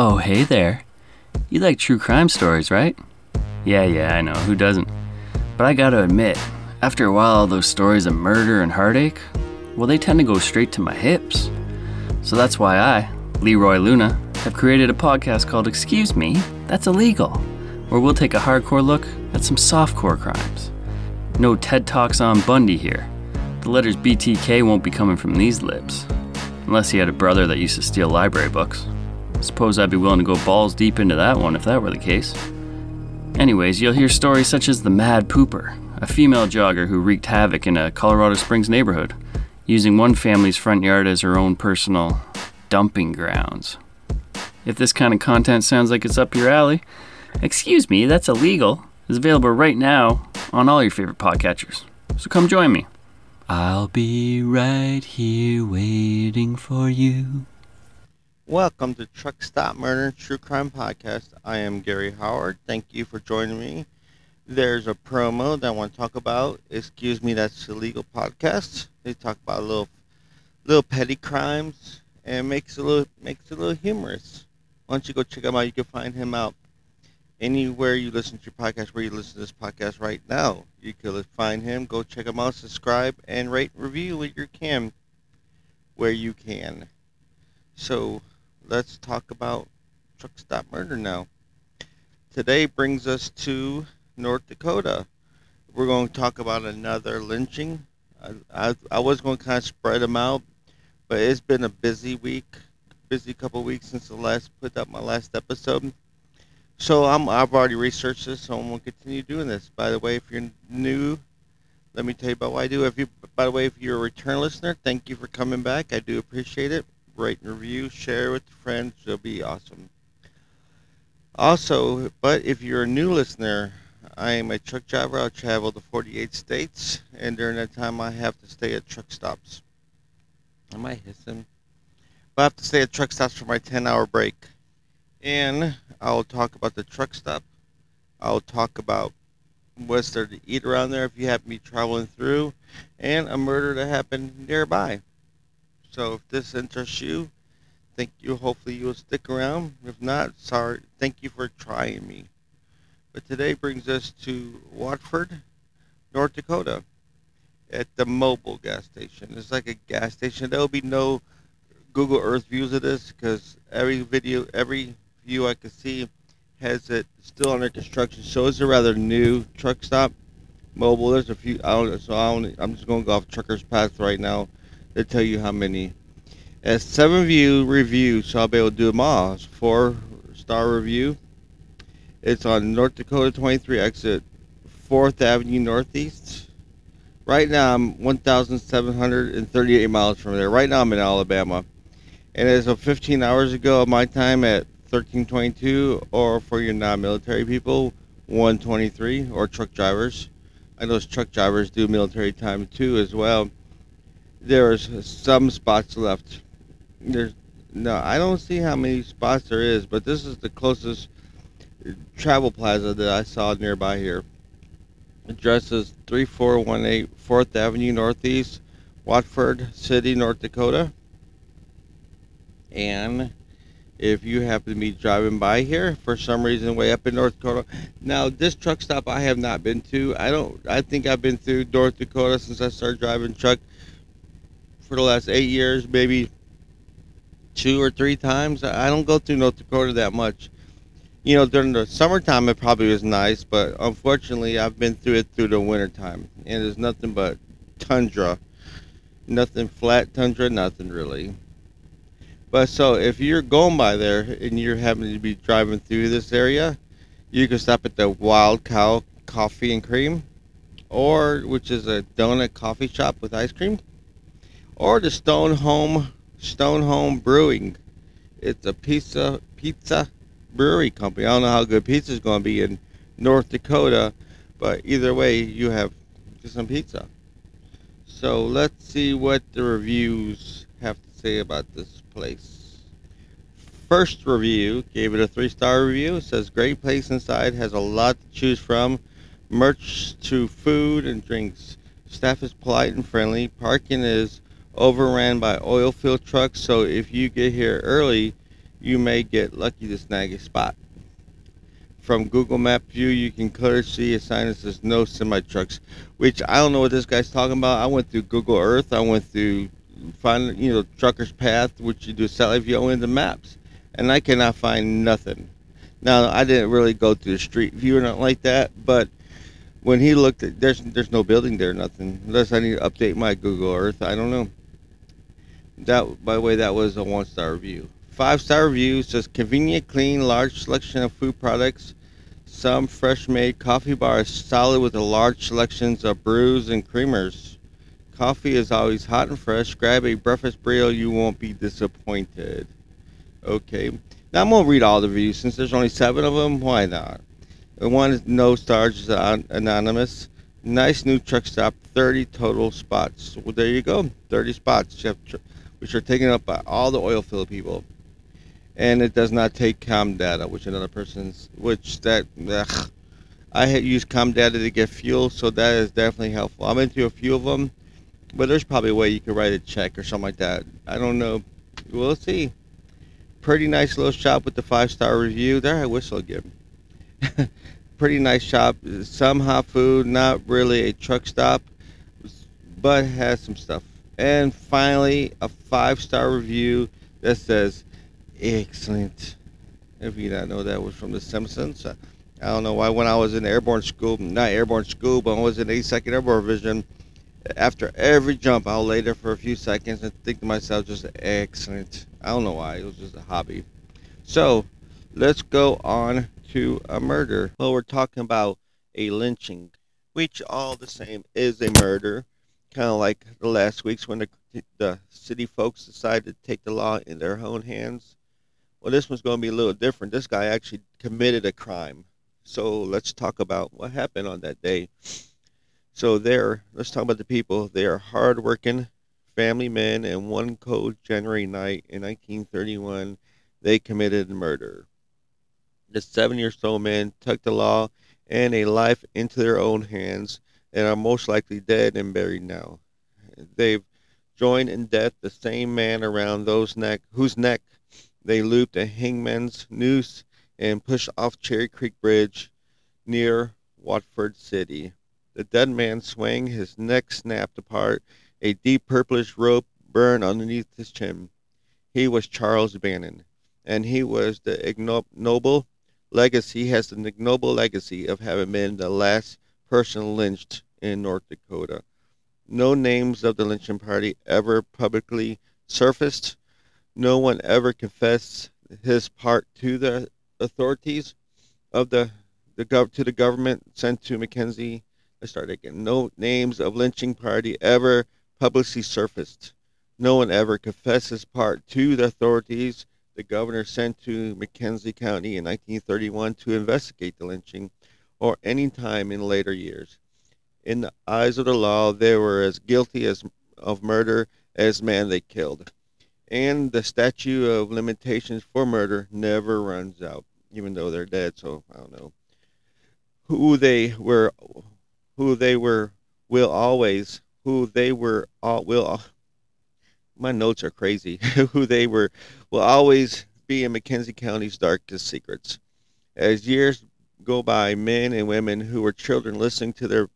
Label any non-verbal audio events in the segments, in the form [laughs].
Oh, hey there. You like true crime stories, right? Yeah, yeah, I know, who doesn't? But I gotta admit, after a while, all those stories of murder and heartache, well, they tend to go straight to my hips. So that's why I, Leroy Luna, have created a podcast called Excuse Me, That's Illegal, where we'll take a hardcore look at some softcore crimes. No TED Talks on Bundy here. The letters BTK won't be coming from these lips. Unless he had a brother that used to steal library books. Suppose I'd be willing to go balls deep into that one if that were the case. Anyways, you'll hear stories such as the Mad Pooper, a female jogger who wreaked havoc in a Colorado Springs neighborhood, using one family's front yard as her own personal dumping grounds. If this kind of content sounds like it's up your alley, excuse me, that's illegal, is available right now on all your favorite podcatchers. So come join me. I'll be right here waiting for you. Welcome to Truck Stop Murder True Crime Podcast. I am Gary Howard. Thank you for joining me. There's a promo that I want to talk about. Excuse me, that's illegal podcast. They talk about little, little petty crimes and makes a little makes a little humorous. Why don't you go check him out? You can find him out anywhere you listen to your podcast, where you listen to this podcast right now. You can find him. Go check him out. Subscribe and rate, review where you can, where you can. So let's talk about truck stop murder now. Today brings us to North Dakota. We're going to talk about another lynching. I, I, I was going to kind of spread them out, but it's been a busy week, busy couple weeks since the last put up my last episode. So I'm I've already researched this, so I'm gonna continue doing this. By the way, if you're new, let me tell you about what I do. If you, by the way, if you're a return listener, thank you for coming back. I do appreciate it. Rate and review, share with your friends. It'll be awesome. Also, but if you're a new listener, I am a truck driver. I travel to 48 states, and during that time, I have to stay at truck stops. I might hiss him. But I have to stay at truck stops for my 10-hour break. And I'll talk about the truck stop. I'll talk about what's there to eat around there if you happen to be traveling through, and a murder that happened nearby. So if this interests you, thank you. Hopefully you'll stick around. If not, sorry. Thank you for trying me. But today brings us to Watford, North Dakota, at the Mobil gas station. It's like a gas station. There will be no Google Earth views of this because every video, every view I can see has it still under construction. So it's a rather new truck stop. Mobil. There's a few. I don't. So I don't, I'm just going to go off Truckers Path right now to tell you how many. As seven view review, so I'll be able to do them all. It's four star review. It's on North Dakota 23 exit 4th Avenue Northeast. Right now I'm 1,738 miles from there. Right now I'm in Alabama. And as of 15 hours ago my time at 1322 or for your non-military people 123 or truck drivers i know truck drivers do military time too as well there's some spots left there's no i don't see how many spots there is but this is the closest travel plaza that i saw nearby here address is 3418 4th avenue northeast watford city north dakota and if you happen to be driving by here for some reason way up in North Dakota. Now, this truck stop I have not been to. I don't. I think I've been through North Dakota since I started driving truck for the last eight years, maybe two or three times. I don't go through North Dakota that much. You know, during the summertime it probably was nice, but unfortunately I've been through it through the wintertime, and there's nothing but tundra, nothing flat tundra, nothing really. But so if you're going by there and you're having to be driving through this area, you can stop at the Wild Cow Coffee and Cream, or which is a donut coffee shop with ice cream, or the Stone Home Stone Home Brewing. It's a pizza pizza brewery company. I don't know how good pizza is going to be in North Dakota, but either way, you have some pizza. So let's see what the reviews have to say about this place. First review gave it a three star review. It says great place inside, has a lot to choose from, merch to food and drinks. Staff is polite and friendly. Parking is overran by oil field trucks, so if you get here early, you may get lucky to snag a spot. From Google Map view, you can clearly see a sign that says no semi trucks, which I don't know what this guy's talking about. I went through Google Earth, I went through find you know trucker's path, which you do satellite view in the maps, and I cannot find nothing. Now I didn't really go through the street view or nothing like that, but when he looked at there's there's no building there, nothing. Unless I need to update my Google Earth, I don't know. That by the way, that was a one star review. Five star review says convenient, clean, large selection of food products. Some fresh made coffee bar is solid with a large selections of brews and creamers. Coffee is always hot and fresh. Grab a breakfast burrito, you won't be disappointed. Okay. Now I'm gonna read all the reviews since there's only seven of them. Why not? One is no stars, uh, anonymous. Nice new truck stop. 30 total spots. Well, there you go. 30 spots, which are taken up by all the oil field people. And it does not take Comdata, which another person's, which that, ugh. I had used Comdata to get fuel, so that is definitely helpful. I'm into a few of them, but there's probably a way you could write a check or something like that. I don't know. We'll see. Pretty nice little shop with the five star review. There, I whistle again. [laughs] Pretty nice shop. Some hot food, not really a truck stop, but has some stuff. And finally, a five star review that says, excellent. If you don't know that was from The Simpsons. Uh, I don't know why when I was in airborne school, not airborne school, but I was in 82nd Airborne Division, after every jump, I'll lay there for a few seconds and think to myself, just excellent. I don't know why. It was just a hobby. So, let's go on to a murder. Well, we're talking about a lynching, which all the same is a murder. Kind of like the last weeks when the, the city folks decided to take the law in their own hands. Well, this one's going to be a little different. This guy actually committed a crime. So let's talk about what happened on that day. So there, let's talk about the people. They are hardworking family men, and one cold January night in 1931, they committed murder. The seven year old men took the law and a life into their own hands and are most likely dead and buried now. They've joined in death the same man around those neck whose neck they looped a hangman's noose and pushed off Cherry Creek Bridge near Watford City. The dead man swung, his neck snapped apart, a deep purplish rope burned underneath his chin. He was Charles Bannon, and he was the ignoble legacy has the ignoble legacy of having been the last person lynched in North Dakota. No names of the lynching party ever publicly surfaced. No one ever confessed his part to the authorities of the, the gov- to the government sent to McKenzie. I started again. No names of lynching party ever publicly surfaced. No one ever confessed his part to the authorities the governor sent to McKenzie County in 1931 to investigate the lynching or any time in later years. In the eyes of the law, they were as guilty as of murder as man they killed. And the statute of limitations for murder never runs out, even though they're dead, so I don't know. Who they were who they were will always who they were all will my notes are crazy. [laughs] who they were will always be in McKenzie County's darkest secrets. As years go by, men and women who were children listening to their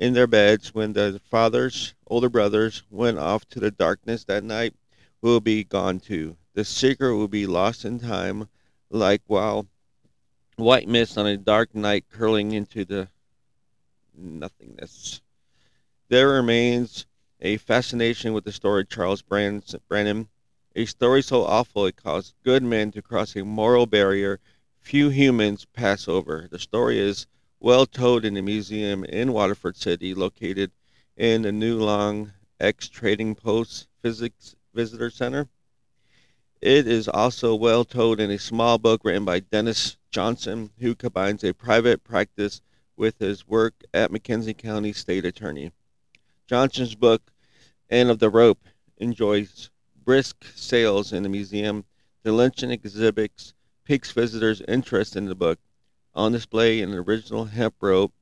in their beds when the fathers, older brothers, went off to the darkness that night will be gone too. The secret will be lost in time, like while white mist on a dark night curling into the nothingness. There remains a fascination with the story of Charles Bannon, a story so awful it caused good men to cross a moral barrier few humans pass over. The story is well told in a museum in Waterford City, located in the New Long X Trading Post Physics Visitor Center. It is also well told in a small book written by Dennis Johnson, who combines a private practice with his work at McKenzie County State Attorney. Johnson's book End of the Rope enjoys brisk sales in the museum. The lynching exhibits piques visitors' interest in the book. On display an original hemp rope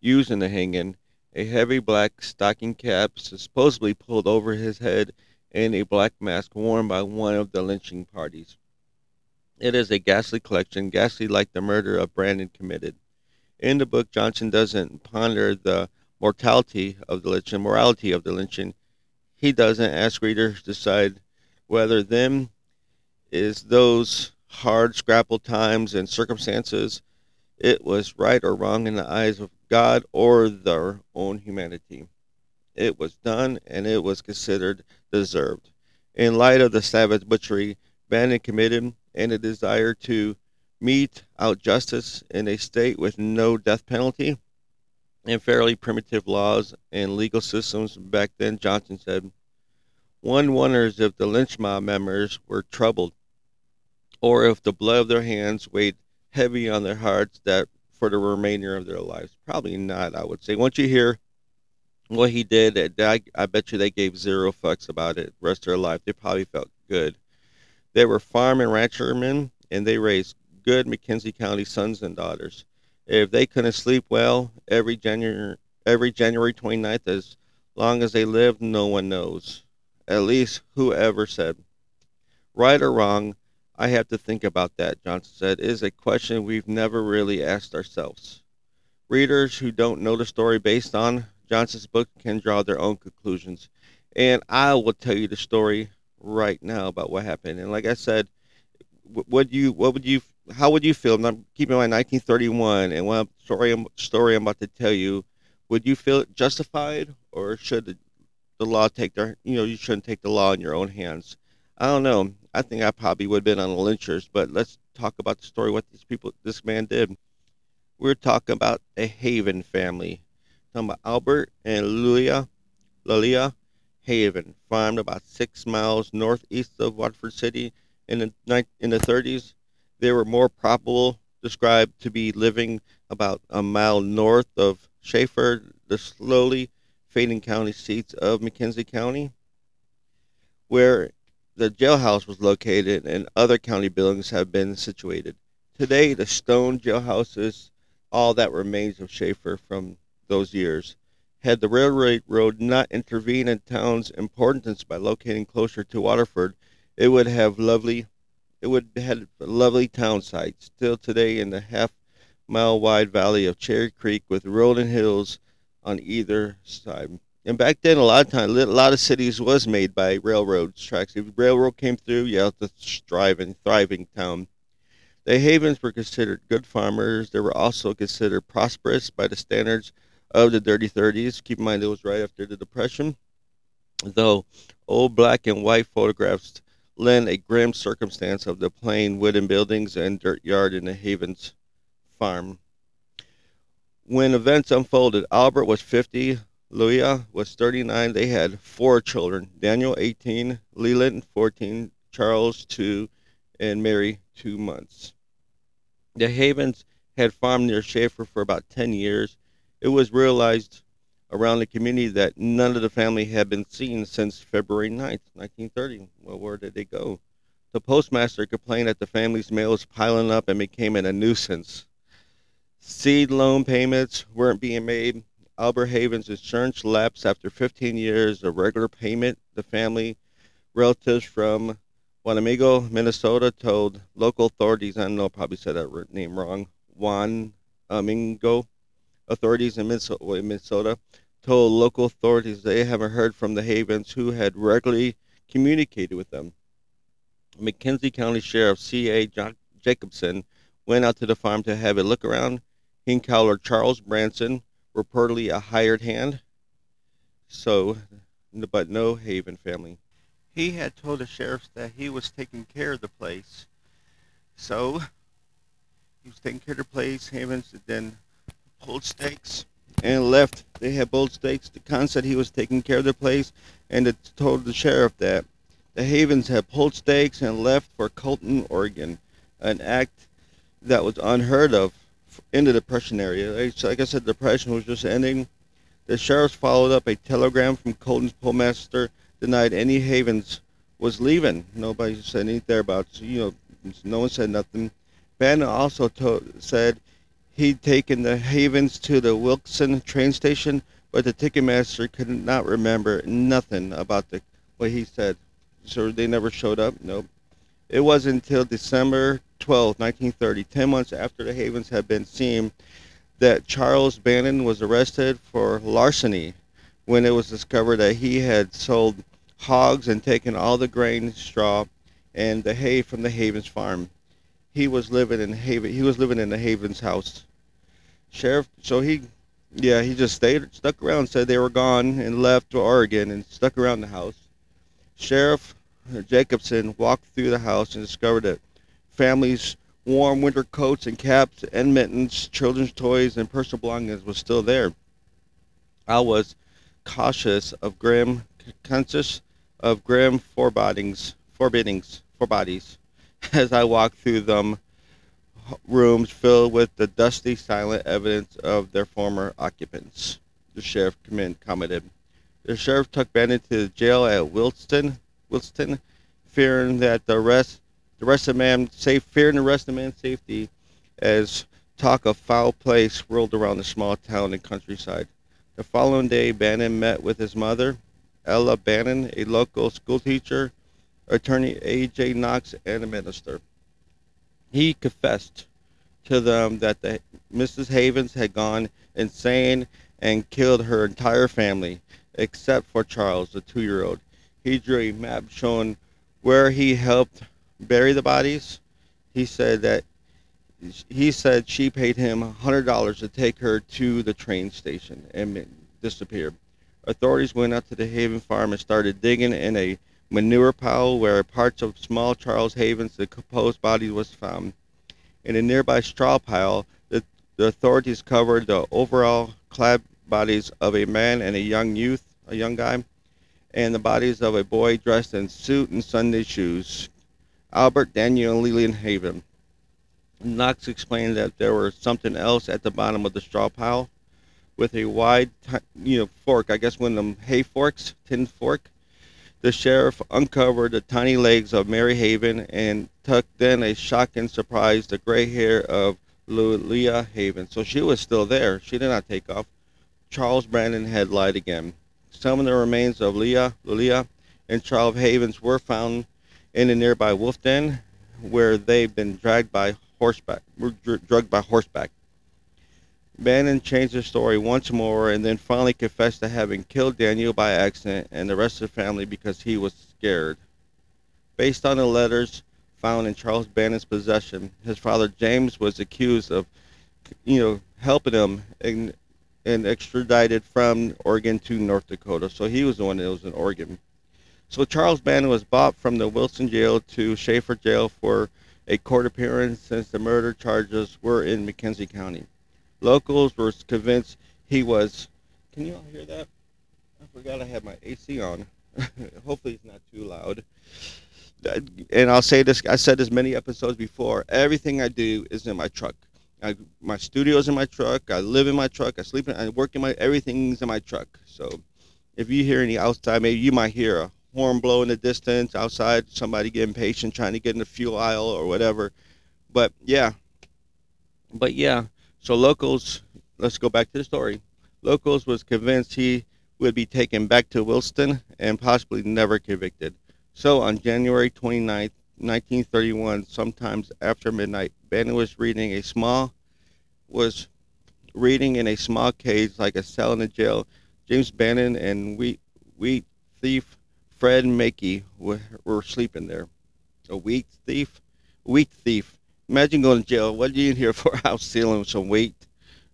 used in the hanging, a heavy black stocking cap supposedly pulled over his head, and a black mask worn by one of the lynching parties. It is a ghastly collection, ghastly like the murder of Bannon committed. In the book, Johnson doesn't ponder the mortality of the lynching, morality of the lynching. He doesn't ask readers to decide whether them is those hard scrapple times and circumstances it was right or wrong in the eyes of God or their own humanity. It was done and it was considered deserved. In light of the savage butchery Bannon committed and a desire to mete out justice in a state with no death penalty and fairly primitive laws and legal systems back then, Johnson said, one wonders if the lynch mob members were troubled or if the blood of their hands weighed heavy on their hearts that for the remainder of their lives. Probably not, I would say. Once you hear what he did, I, I bet you they gave zero fucks about it the rest of their life. They probably felt good. They were farm and ranchermen, and they raised good McKenzie County sons and daughters. If they couldn't sleep well every January, every January 29th, as long as they lived, no one knows. At least whoever said. Right or wrong, I have to think about that, Johnson said, is a question we've never really asked ourselves. Readers who don't know the story based on Johnson's book can draw their own conclusions. And I will tell you the story right now about what happened. And like I said, would you, what would you, how would you feel? Now, keep in mind 1931 and what story, story I'm about to tell you. Would you feel justified, or should the law take their, you know, you shouldn't take the law in your own hands? I don't know. I think I probably would have been on the lynchers, but let's talk about the story. What these people, this man did. We're talking about a Haven family. Talking about Albert and Lulia, Lilia Haven, farmed about six miles northeast of Waterford City in the in the 30s. They were more probable described to be living about a mile north of Schafer, the slowly fading county seats of McKenzie County, where the jailhouse was located and other county buildings have been situated. Today, the stone jailhouse is all that remains of Schafer from those years. Had the railroad not intervened in town's importance by locating closer to Waterford, it would have lovely it would have lovely town site still today in the half mile wide valley of Cherry Creek with rolling hills on either side. And back then, a lot of times, a lot of cities was made by railroad tracks. If railroad came through, yeah, it's a thriving, thriving town. The Havens were considered good farmers. They were also considered prosperous by the standards of the dirty 30s. Keep in mind, it was right after the Depression. Though old black and white photographs lend a grim circumstance of the plain wooden buildings and dirt yard in the Havens farm. When events unfolded, Albert was 50, Luia was 39. They had four children Daniel, 18, Leland, 14, Charles, 2, and Mary, 2 months. The Havens had farmed near Schafer for about 10 years. It was realized around the community that none of the family had been seen since February 9th, 1930. Well, where did they go? The postmaster complained that the family's mail was piling up and became a nuisance. Seed loan payments weren't being made Albert Haven's insurance lapsed after 15 years of regular payment. The family relatives from Wanamigo, Minnesota, told local authorities, I know I probably said that name wrong, Wanamingo authorities in Minnesota told local authorities they haven't heard from the Havens who had regularly communicated with them. McKenzie County Sheriff C.A. Jacobson went out to the farm to have a look around. He encountered Charles Branson, reportedly a hired hand. So, but no Haven family. He had told the sheriffs that he was taking care of the place. So, he was taking care of the place. Havens then pulled stakes and left. They had pulled stakes. The con said he was taking care of the place and it told the sheriff that the Havens had pulled stakes and left for Colton, Oregon, an act that was unheard of in the Depression area. Like I said, Depression was just ending. The sheriffs followed up a telegram from Colton's postmaster denied any Havens was leaving. Nobody said anything about you know. No one said nothing. Bannon also said he'd taken the Havens to the Wilson train station, but the ticketmaster could not remember nothing about the what he said. So they never showed up. Nope. It wasn't until December 12, 1930, 10 months after the Havens had been seen, that Charles Bannon was arrested for larceny when it was discovered that he had sold hogs and taken all the grain, straw, and the hay from the Havens farm. He was living in Haven. He was living in the Havens house. Sheriff, so he, yeah, he just stayed, stuck around, said they were gone, and left to Oregon, and stuck around the house. Sheriff Jacobson walked through the house and discovered that families' warm winter coats and caps and mittens, children's toys, and personal belongings was still there. I was cautious of grim, conscious of grim forebodings, forbiddings, forebodies, [laughs] as I walked through them rooms filled with the dusty, silent evidence of their former occupants. The sheriff commented. The sheriff took Bannon to the jail at Wilston, Williston, fearing that the rest, the rest of man safe, fear and the rest of man's safety, as talk of foul play swirled around the small town and countryside. The following day, Bannon met with his mother, Ella Bannon, a local schoolteacher, attorney A.J. Knox, and a minister. He confessed to them that the, Mrs. Havens had gone insane and killed her entire family, except for Charles, the two-year-old. He drew a map showing where he helped bury the bodies. He said that he said she paid him $100 to take her to the train station and disappeared. Authorities went out to the Haven farm and started digging in a manure pile where parts of small Charles Havens, the composed body, was found. In a nearby straw pile, the, the authorities covered the overall clad bodies of a man and a young youth, a young guy, and the bodies of a boy dressed in suit and Sunday shoes, Albert Daniel and Lillian Haven. Knox explained that there was something else at the bottom of the straw pile with a wide, you know, fork. I guess one of them hay forks, tin fork. The sheriff uncovered the tiny legs of Mary Haven and took then a shocking surprise the gray hair of Leah Haven. So she was still there. She did not take off. Charles Bannon had lied again. Some of the remains of Leah, Leah, and Charles Havens were found in a nearby wolf den where they'd been dragged by horseback, were drugged by horseback. Bannon changed his story once more and then finally confessed to having killed Daniel by accident and the rest of the family because he was scared. Based on the letters found in Charles Bannon's possession, his father James was accused of, you know, helping him and, and extradited from Oregon to North Dakota. So he was the one that was in Oregon. So Charles Bannon was brought from the Wilson jail to Schafer jail for a court appearance since the murder charges were in McKenzie County. Locals were convinced he was. Can you all hear that? I forgot I had my AC on. [laughs] Hopefully, it's not too loud. Uh, and I'll say this: I said this many episodes before. Everything I do is in my truck. I, my studio's in my truck. I live in my truck. I sleep in. I work in my. Everything's in my truck. So, if you hear any outside, maybe you might hear a horn blow in the distance outside. Somebody getting patient, trying to get in the fuel aisle or whatever. But yeah. But yeah. So locals, let's go back to the story. Locals was convinced he would be taken back to Williston and possibly never convicted. So on January 29, 1931, sometimes after midnight, Bannon was reading a small was reading in a small cage like a cell in a jail. James Bannon and wheat wheat thief Fred Mackey were, were sleeping there. A wheat thief, wheat thief Imagine going to jail. What are you in here for? [laughs] I was stealing some wheat.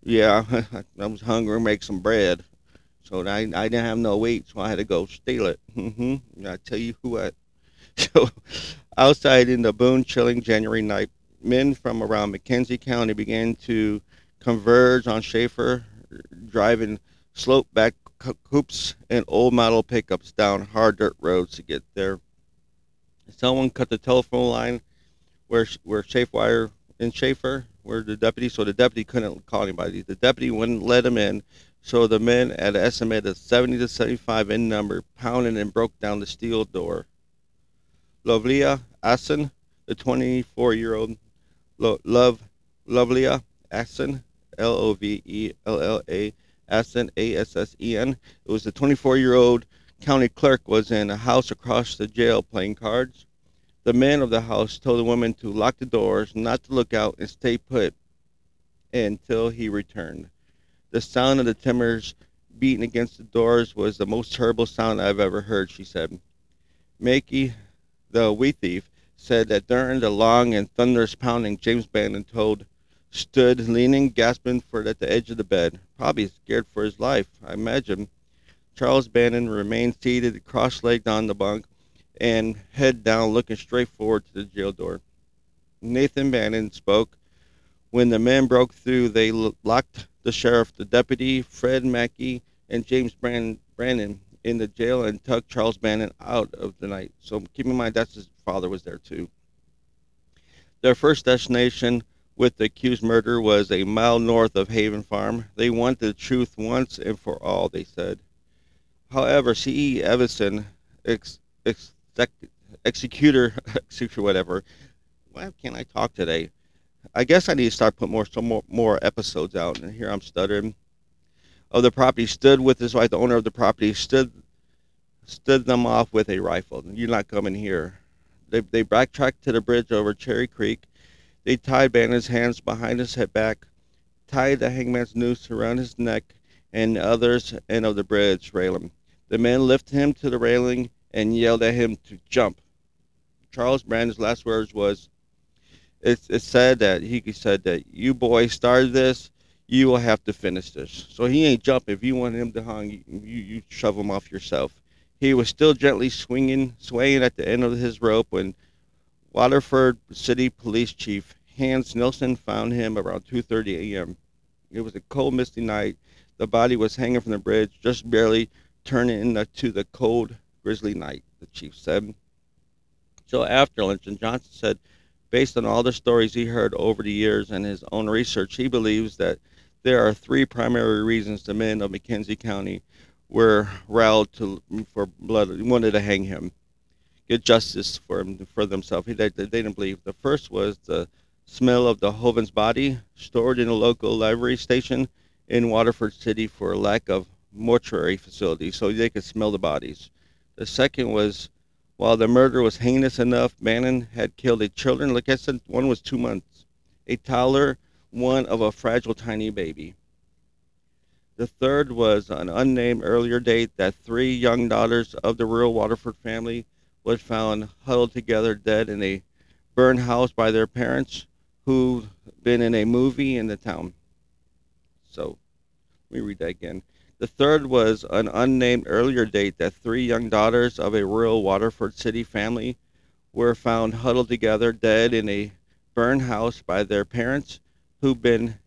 Yeah, [laughs] I was hungry, and make some bread. So I, I didn't have no wheat, so I had to go steal it. Mm-hmm. I tell you who I. [laughs] So outside in the bone chilling January night, men from around McKenzie County began to converge on Schafer, driving slope back coupes and old model pickups down hard dirt roads to get there. Someone cut the telephone line where where Schafer in Schafer, where the deputy, so the deputy couldn't call anybody. The deputy wouldn't let him in, so the men at an estimate of 70 to 75 in number pounded and broke down the steel door. Lovlia Assen, the 24-year-old Lo- Love Lovlia Assen, L-O-V-E-L-L-A Assen, A S S E N. It was the 24 year old county clerk was in a house across the jail playing cards. The man of the house told the woman to lock the doors, not to look out, and stay put until he returned. The sound of the timbers beating against the doors was the most terrible sound I've ever heard, she said. Mackey, the wee thief, said that during the long and thunderous pounding, James Bannon told stood leaning, gasping for at the edge of the bed, probably scared for his life, I imagine. Charles Bannon remained seated, cross legged on the bunk, and head down, looking straight forward to the jail door. Nathan Bannon spoke. When the men broke through, they locked the sheriff, the deputy, Fred Mackey, and James Bannon in the jail and took Charles Bannon out of the night. So keep in mind that's his father was there too. Their first destination with the accused murder was a mile north of Haven Farm. They want the truth once and for all, they said. However, C.E. Evanson, ex, ex, executor, [laughs] executor, whatever. Why can't I talk today? I guess I need to start putting more some more, more episodes out. And here I'm stuttering. Of the property stood with his wife. The owner of the property stood stood them off with a rifle. You're not coming here. They, they backtracked to the bridge over Cherry Creek they tied Banner's hands behind his head back, tied the hangman's noose around his neck and others and of the bridge railing. The men lifted him to the railing and yelled at him to jump. Charles Bannon's last words was, it's, it's said that he said that you boys started this, you will have to finish this. So he ain't jumping. If you want him to hang, you, you shove him off yourself. He was still gently swinging, swaying at the end of his rope when Waterford City Police Chief Hans Nilsson found him around 2:30 a.m. It was a cold, misty night. The body was hanging from the bridge, just barely turning into the cold, grisly night. The chief said. So after lunch, and Johnson said, based on all the stories he heard over the years and his own research, he believes that there are three primary reasons the men of McKenzie County were riled to for blood, wanted to hang him, get justice for him for themselves. He, they, they didn't believe. The first was the smell of the Hoven's body stored in a local library station in Waterford City for lack of mortuary facilities, so they could smell the bodies. The second was while the murder was heinous enough, Bannon had killed eight children. Like I said, one was two months, a toddler, one of a fragile tiny baby. The third was an unnamed earlier date that three young daughters of the rural Waterford family was found huddled together dead in a burned house by their parents who's been in a movie in the town. So let me read that again. The third was an unnamed earlier date that three young daughters of a rural Waterford City family were found huddled together dead in a burned house by their parents who'd been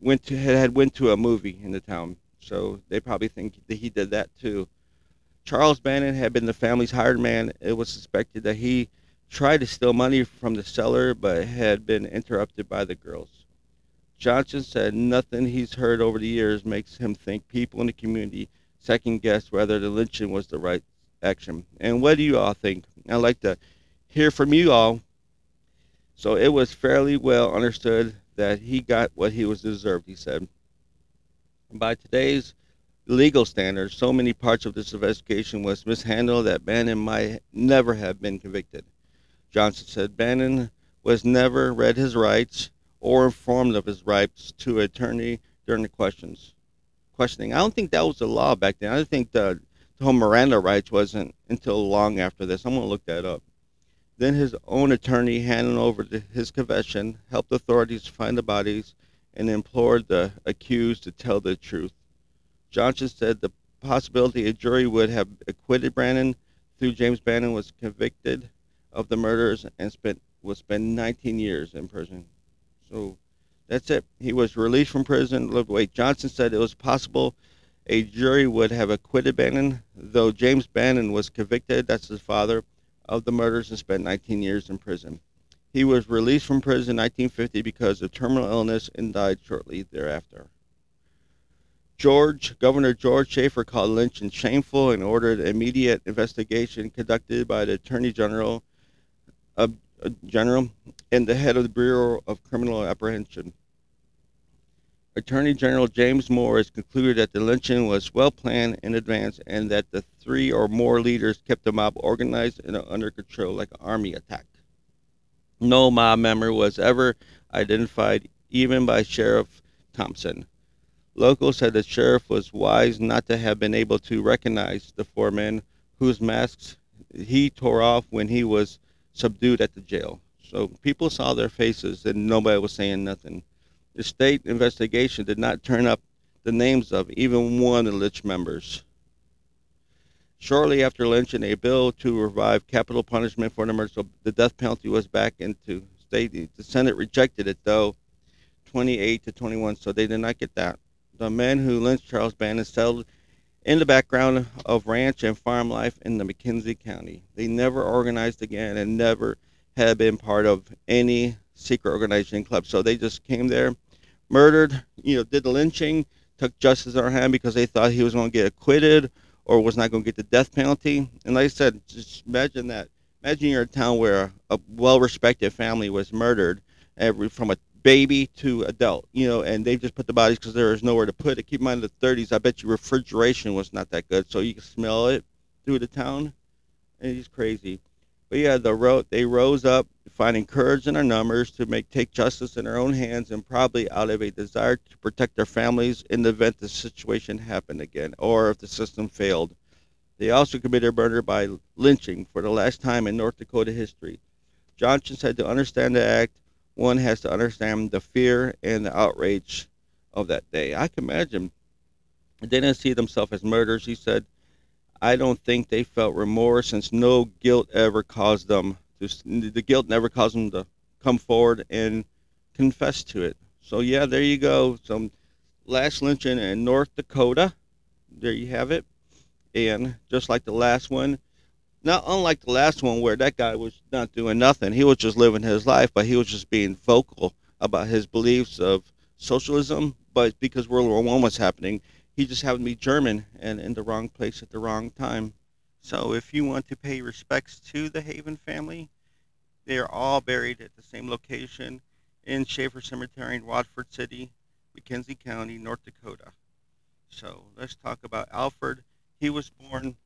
went to had went to a movie in the town. So they probably think that he did that too. Charles Bannon had been the family's hired man. It was suspected that he tried to steal money from the seller but had been interrupted by the girls. Johnson said nothing he's heard over the years makes him think people in the community second-guess whether the lynching was the right action. And what do you all think? I'd like to hear from you all. So it was fairly well understood that he got what he was deserved, he said. By today's legal standards, so many parts of this investigation was mishandled that Bannon might never have been convicted. Johnson said Bannon was never read his rights or informed of his rights to attorney during the questions questioning. I don't think that was the law back then. I don't think the, the whole Miranda rights wasn't until long after this. I'm going to look that up. Then his own attorney handed over his confession, helped authorities find the bodies, and implored the accused to tell the truth. Johnson said the possibility a jury would have acquitted Bannon through James Bannon was convicted of the murders and spent will spend 19 years in prison. So that's it. He was released from prison. Lived away. Johnson said it was possible a jury would have acquitted Bannon, though James Bannon was convicted. That's his father of the murders and spent 19 years in prison. He was released from prison in 1950 because of terminal illness and died shortly thereafter. George, Governor George Shafer called Lynch shameful and ordered immediate investigation conducted by the Attorney General uh, General and the head of the Bureau of Criminal Apprehension. Attorney General James Moore has concluded that the lynching was well planned in advance and that the three or more leaders kept the mob organized and under control like an army attack. No mob member was ever identified, even by Sheriff Thompson. Locals said the sheriff was wise not to have been able to recognize the four men whose masks he tore off when he was subdued at the jail. So people saw their faces and nobody was saying nothing. The state investigation did not turn up the names of even one of the Lynch members. Shortly after lynching, a bill to revive capital punishment for the murder, so the death penalty was back into state. The Senate rejected it, though, 28 to 21, so they did not get that. The men who lynched Charles Bannon settled in the background of ranch and farm life in the McKenzie County. They never organized again and never had been part of any secret organization club. So they just came there, murdered, you know, did the lynching, took justice in their hand because they thought he was going to get acquitted or was not going to get the death penalty. And like I said, just imagine that. Imagine you're in a town where a well-respected family was murdered, every from a baby to adult, you know, and they just put the bodies because there is nowhere to put it. Keep in mind, in the 30s, I bet you refrigeration was not that good, so you could smell it through the town. And it's crazy. But yeah, the ro- they rose up, finding courage in their numbers to make take justice in their own hands, and probably out of a desire to protect their families in the event the situation happened again, or if the system failed. They also committed murder by lynching for the last time in North Dakota history. Johnson said to understand the act, one has to understand the fear and the outrage of that day. I can imagine. They didn't see themselves as murderers. He said, I don't think they felt remorse since no guilt ever caused them to, the guilt never caused them to come forward and confess to it. So yeah, there you go. Some last lynching in North Dakota. There you have it. And just like the last one, not unlike the last one where that guy was not doing nothing. He was just living his life, but he was just being vocal about his beliefs of socialism. But because World War One was happening, he just happened to be German and in the wrong place at the wrong time. So if you want to pay respects to the Haven family, they are all buried at the same location in Schafer Cemetery in Watford City, McKenzie County, North Dakota. So let's talk about Alfred. He was born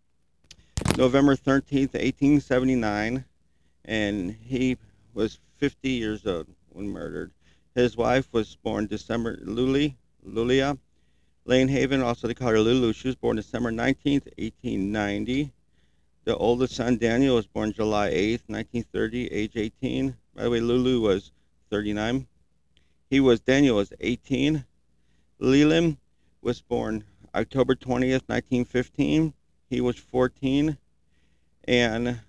November 13th, 1879, and he was 50 years old when murdered. His wife was born December Luli, Lulia Lane Haven, also they call her Lulu. She was born December 19th, 1890. The oldest son, Daniel, was born July 8th, 1930, age 18. By the way, Lulu was 39. He was, Daniel was 18. Leland was born October 20th, 1915. He was 14. And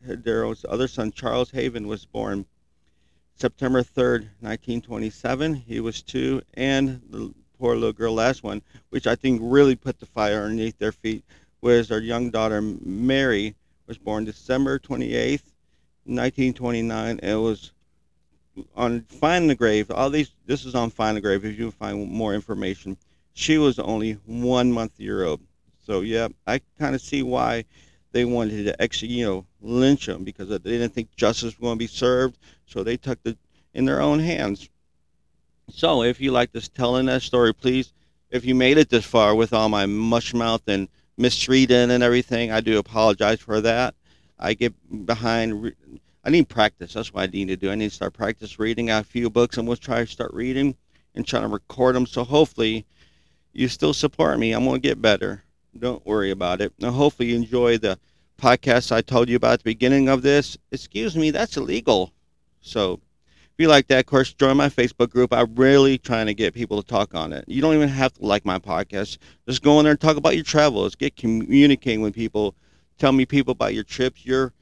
their other son, Charles Haven, was born September 3rd, 1927. He was two. And the poor little girl last one, which I think really put the fire underneath their feet, was our young daughter Mary was born December 28th, 1929. It was on Find the Grave. All these this is on Find the Grave. If you find more information, she was only one month year old. So yeah, I kind of see why they wanted to actually you know lynch them because they didn't think justice was going to be served. So they took it in their own hands. So if you like this telling that story, please, if you made it this far with all my mush mouth and misreading and everything, I do apologize for that. I get behind. Re- I need practice. That's what I need to do. I need to start practice reading a few books. I'm going to try to start reading and trying to record them. So hopefully you still support me. I'm going to get better. Don't worry about it. Now, hopefully you enjoy the podcast I told you about at the beginning of this. Excuse me, that's illegal. So if you like that, of course, join my Facebook group. I'm really trying to get people to talk on it. You don't even have to like my podcast. Just go in there and talk about your travels. Get communicating with people. Tell me people about your trips, your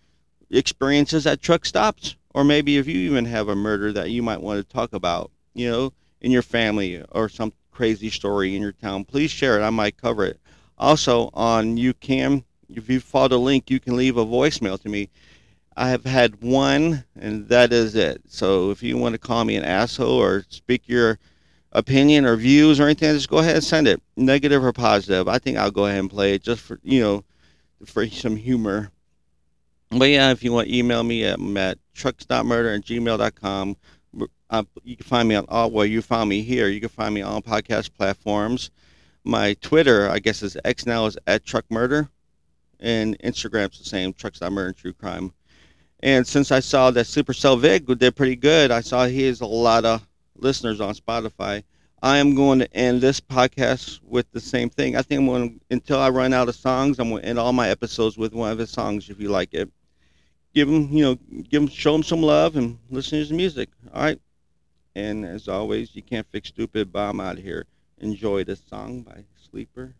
experiences at truck stops, or maybe if you even have a murder that you might want to talk about, you know, in your family or some crazy story in your town. Please share it. I might cover it. Also on you can if you follow the link, you can leave a voicemail to me. I have had one, and that is it. So if you want to call me an asshole or speak your opinion or views or anything, just go ahead and send it, negative or positive. I think I'll go ahead and play it just for you know, for some humor. But yeah, if you want email me, at truckstopmurder at gmail.com. Uh, you can find me on all. Well, you found me here. You can find me on podcast platforms. My Twitter, I guess, is X now is at Truck Murder, and Instagram's the same Trucks Murder and True Crime. And since I saw that Supercell Vic did pretty good, I saw he has a lot of listeners on Spotify. I am going to end this podcast with the same thing. I think I'm going to, until I run out of songs, I'm going to end all my episodes with one of his songs if you like it. Give him, you know, give him, show him some love and listen to his music. All right. And as always, you can't fix stupid, but I'm out of here. Enjoy this song by Sleeper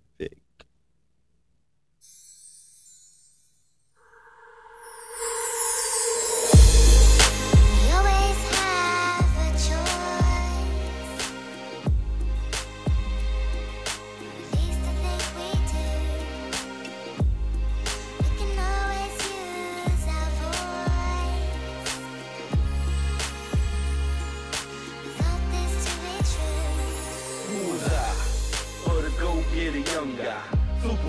Vic.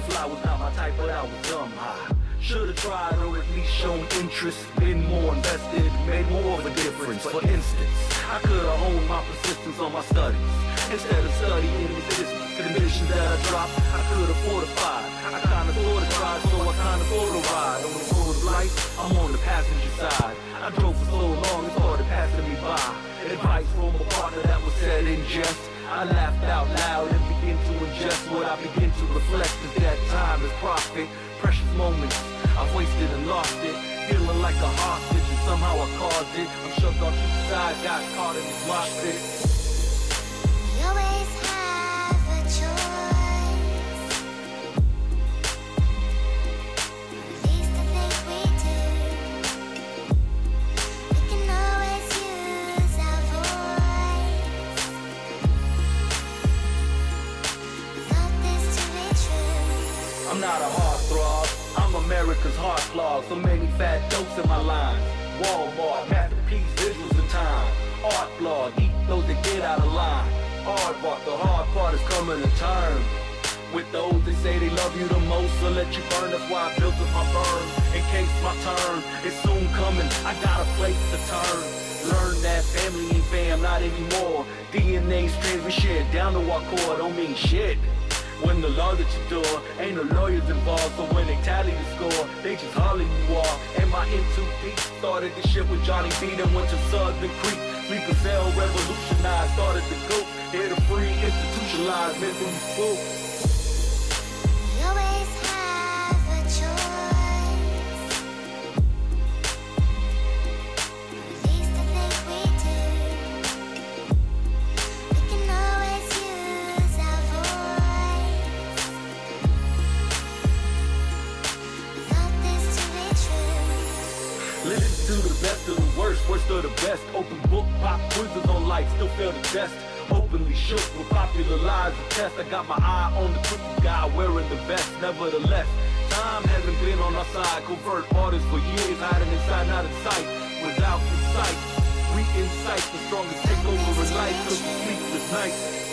Should've tried or at least shown interest, been more invested, made more of a difference. For instance, I could've honed my persistence on my studies. Instead of studying resistance, conditions that I dropped, I could've fortified. I kinda sorta tried, so I kinda sorta ride. On the road of life, I'm on the passenger side. I drove for so long, it started passing me by. Advice from a partner that was said in jest. I laughed out loud and began to ingest what I begin to reflect is that time is profit, precious moments I've wasted and lost it. Feeling like a hostage and somehow I caused it. I'm shoved off to the side, got caught in this mosh pit. Heart clog. So many fat jokes in my lines. Walmart, masterpiece, visuals in time. Art blog, eat those that get out of line. Hard Aardvark, the hard part is coming to terms. With those that say they love you the most, so let you burn. That's why I built up my burn. In case my turn is soon coming, I got a place to turn. Learn that family ain't fam, not anymore. DNA strands we share down to our core, don't mean shit. When the law's at your door, ain't no lawyers involved, so when they tally the score, they just hauling you off. Am I in too deep? Started this shit with Johnny B, then went to Southern Creek. Sleeper cell revolutionized, started the goat. Here to free, institutionalized, mentally full. Worst, worst of the best. Open book, pop quizzes on life, still fail the test. Openly shook with popular lies and tests. I got my eye on the crooked guy wearing the vest. Nevertheless, time hasn't been on our side. Covert artists for years, hiding inside, not in sight. Without the sight, we incite the strongest takeover in life. Cause we sleepless nights.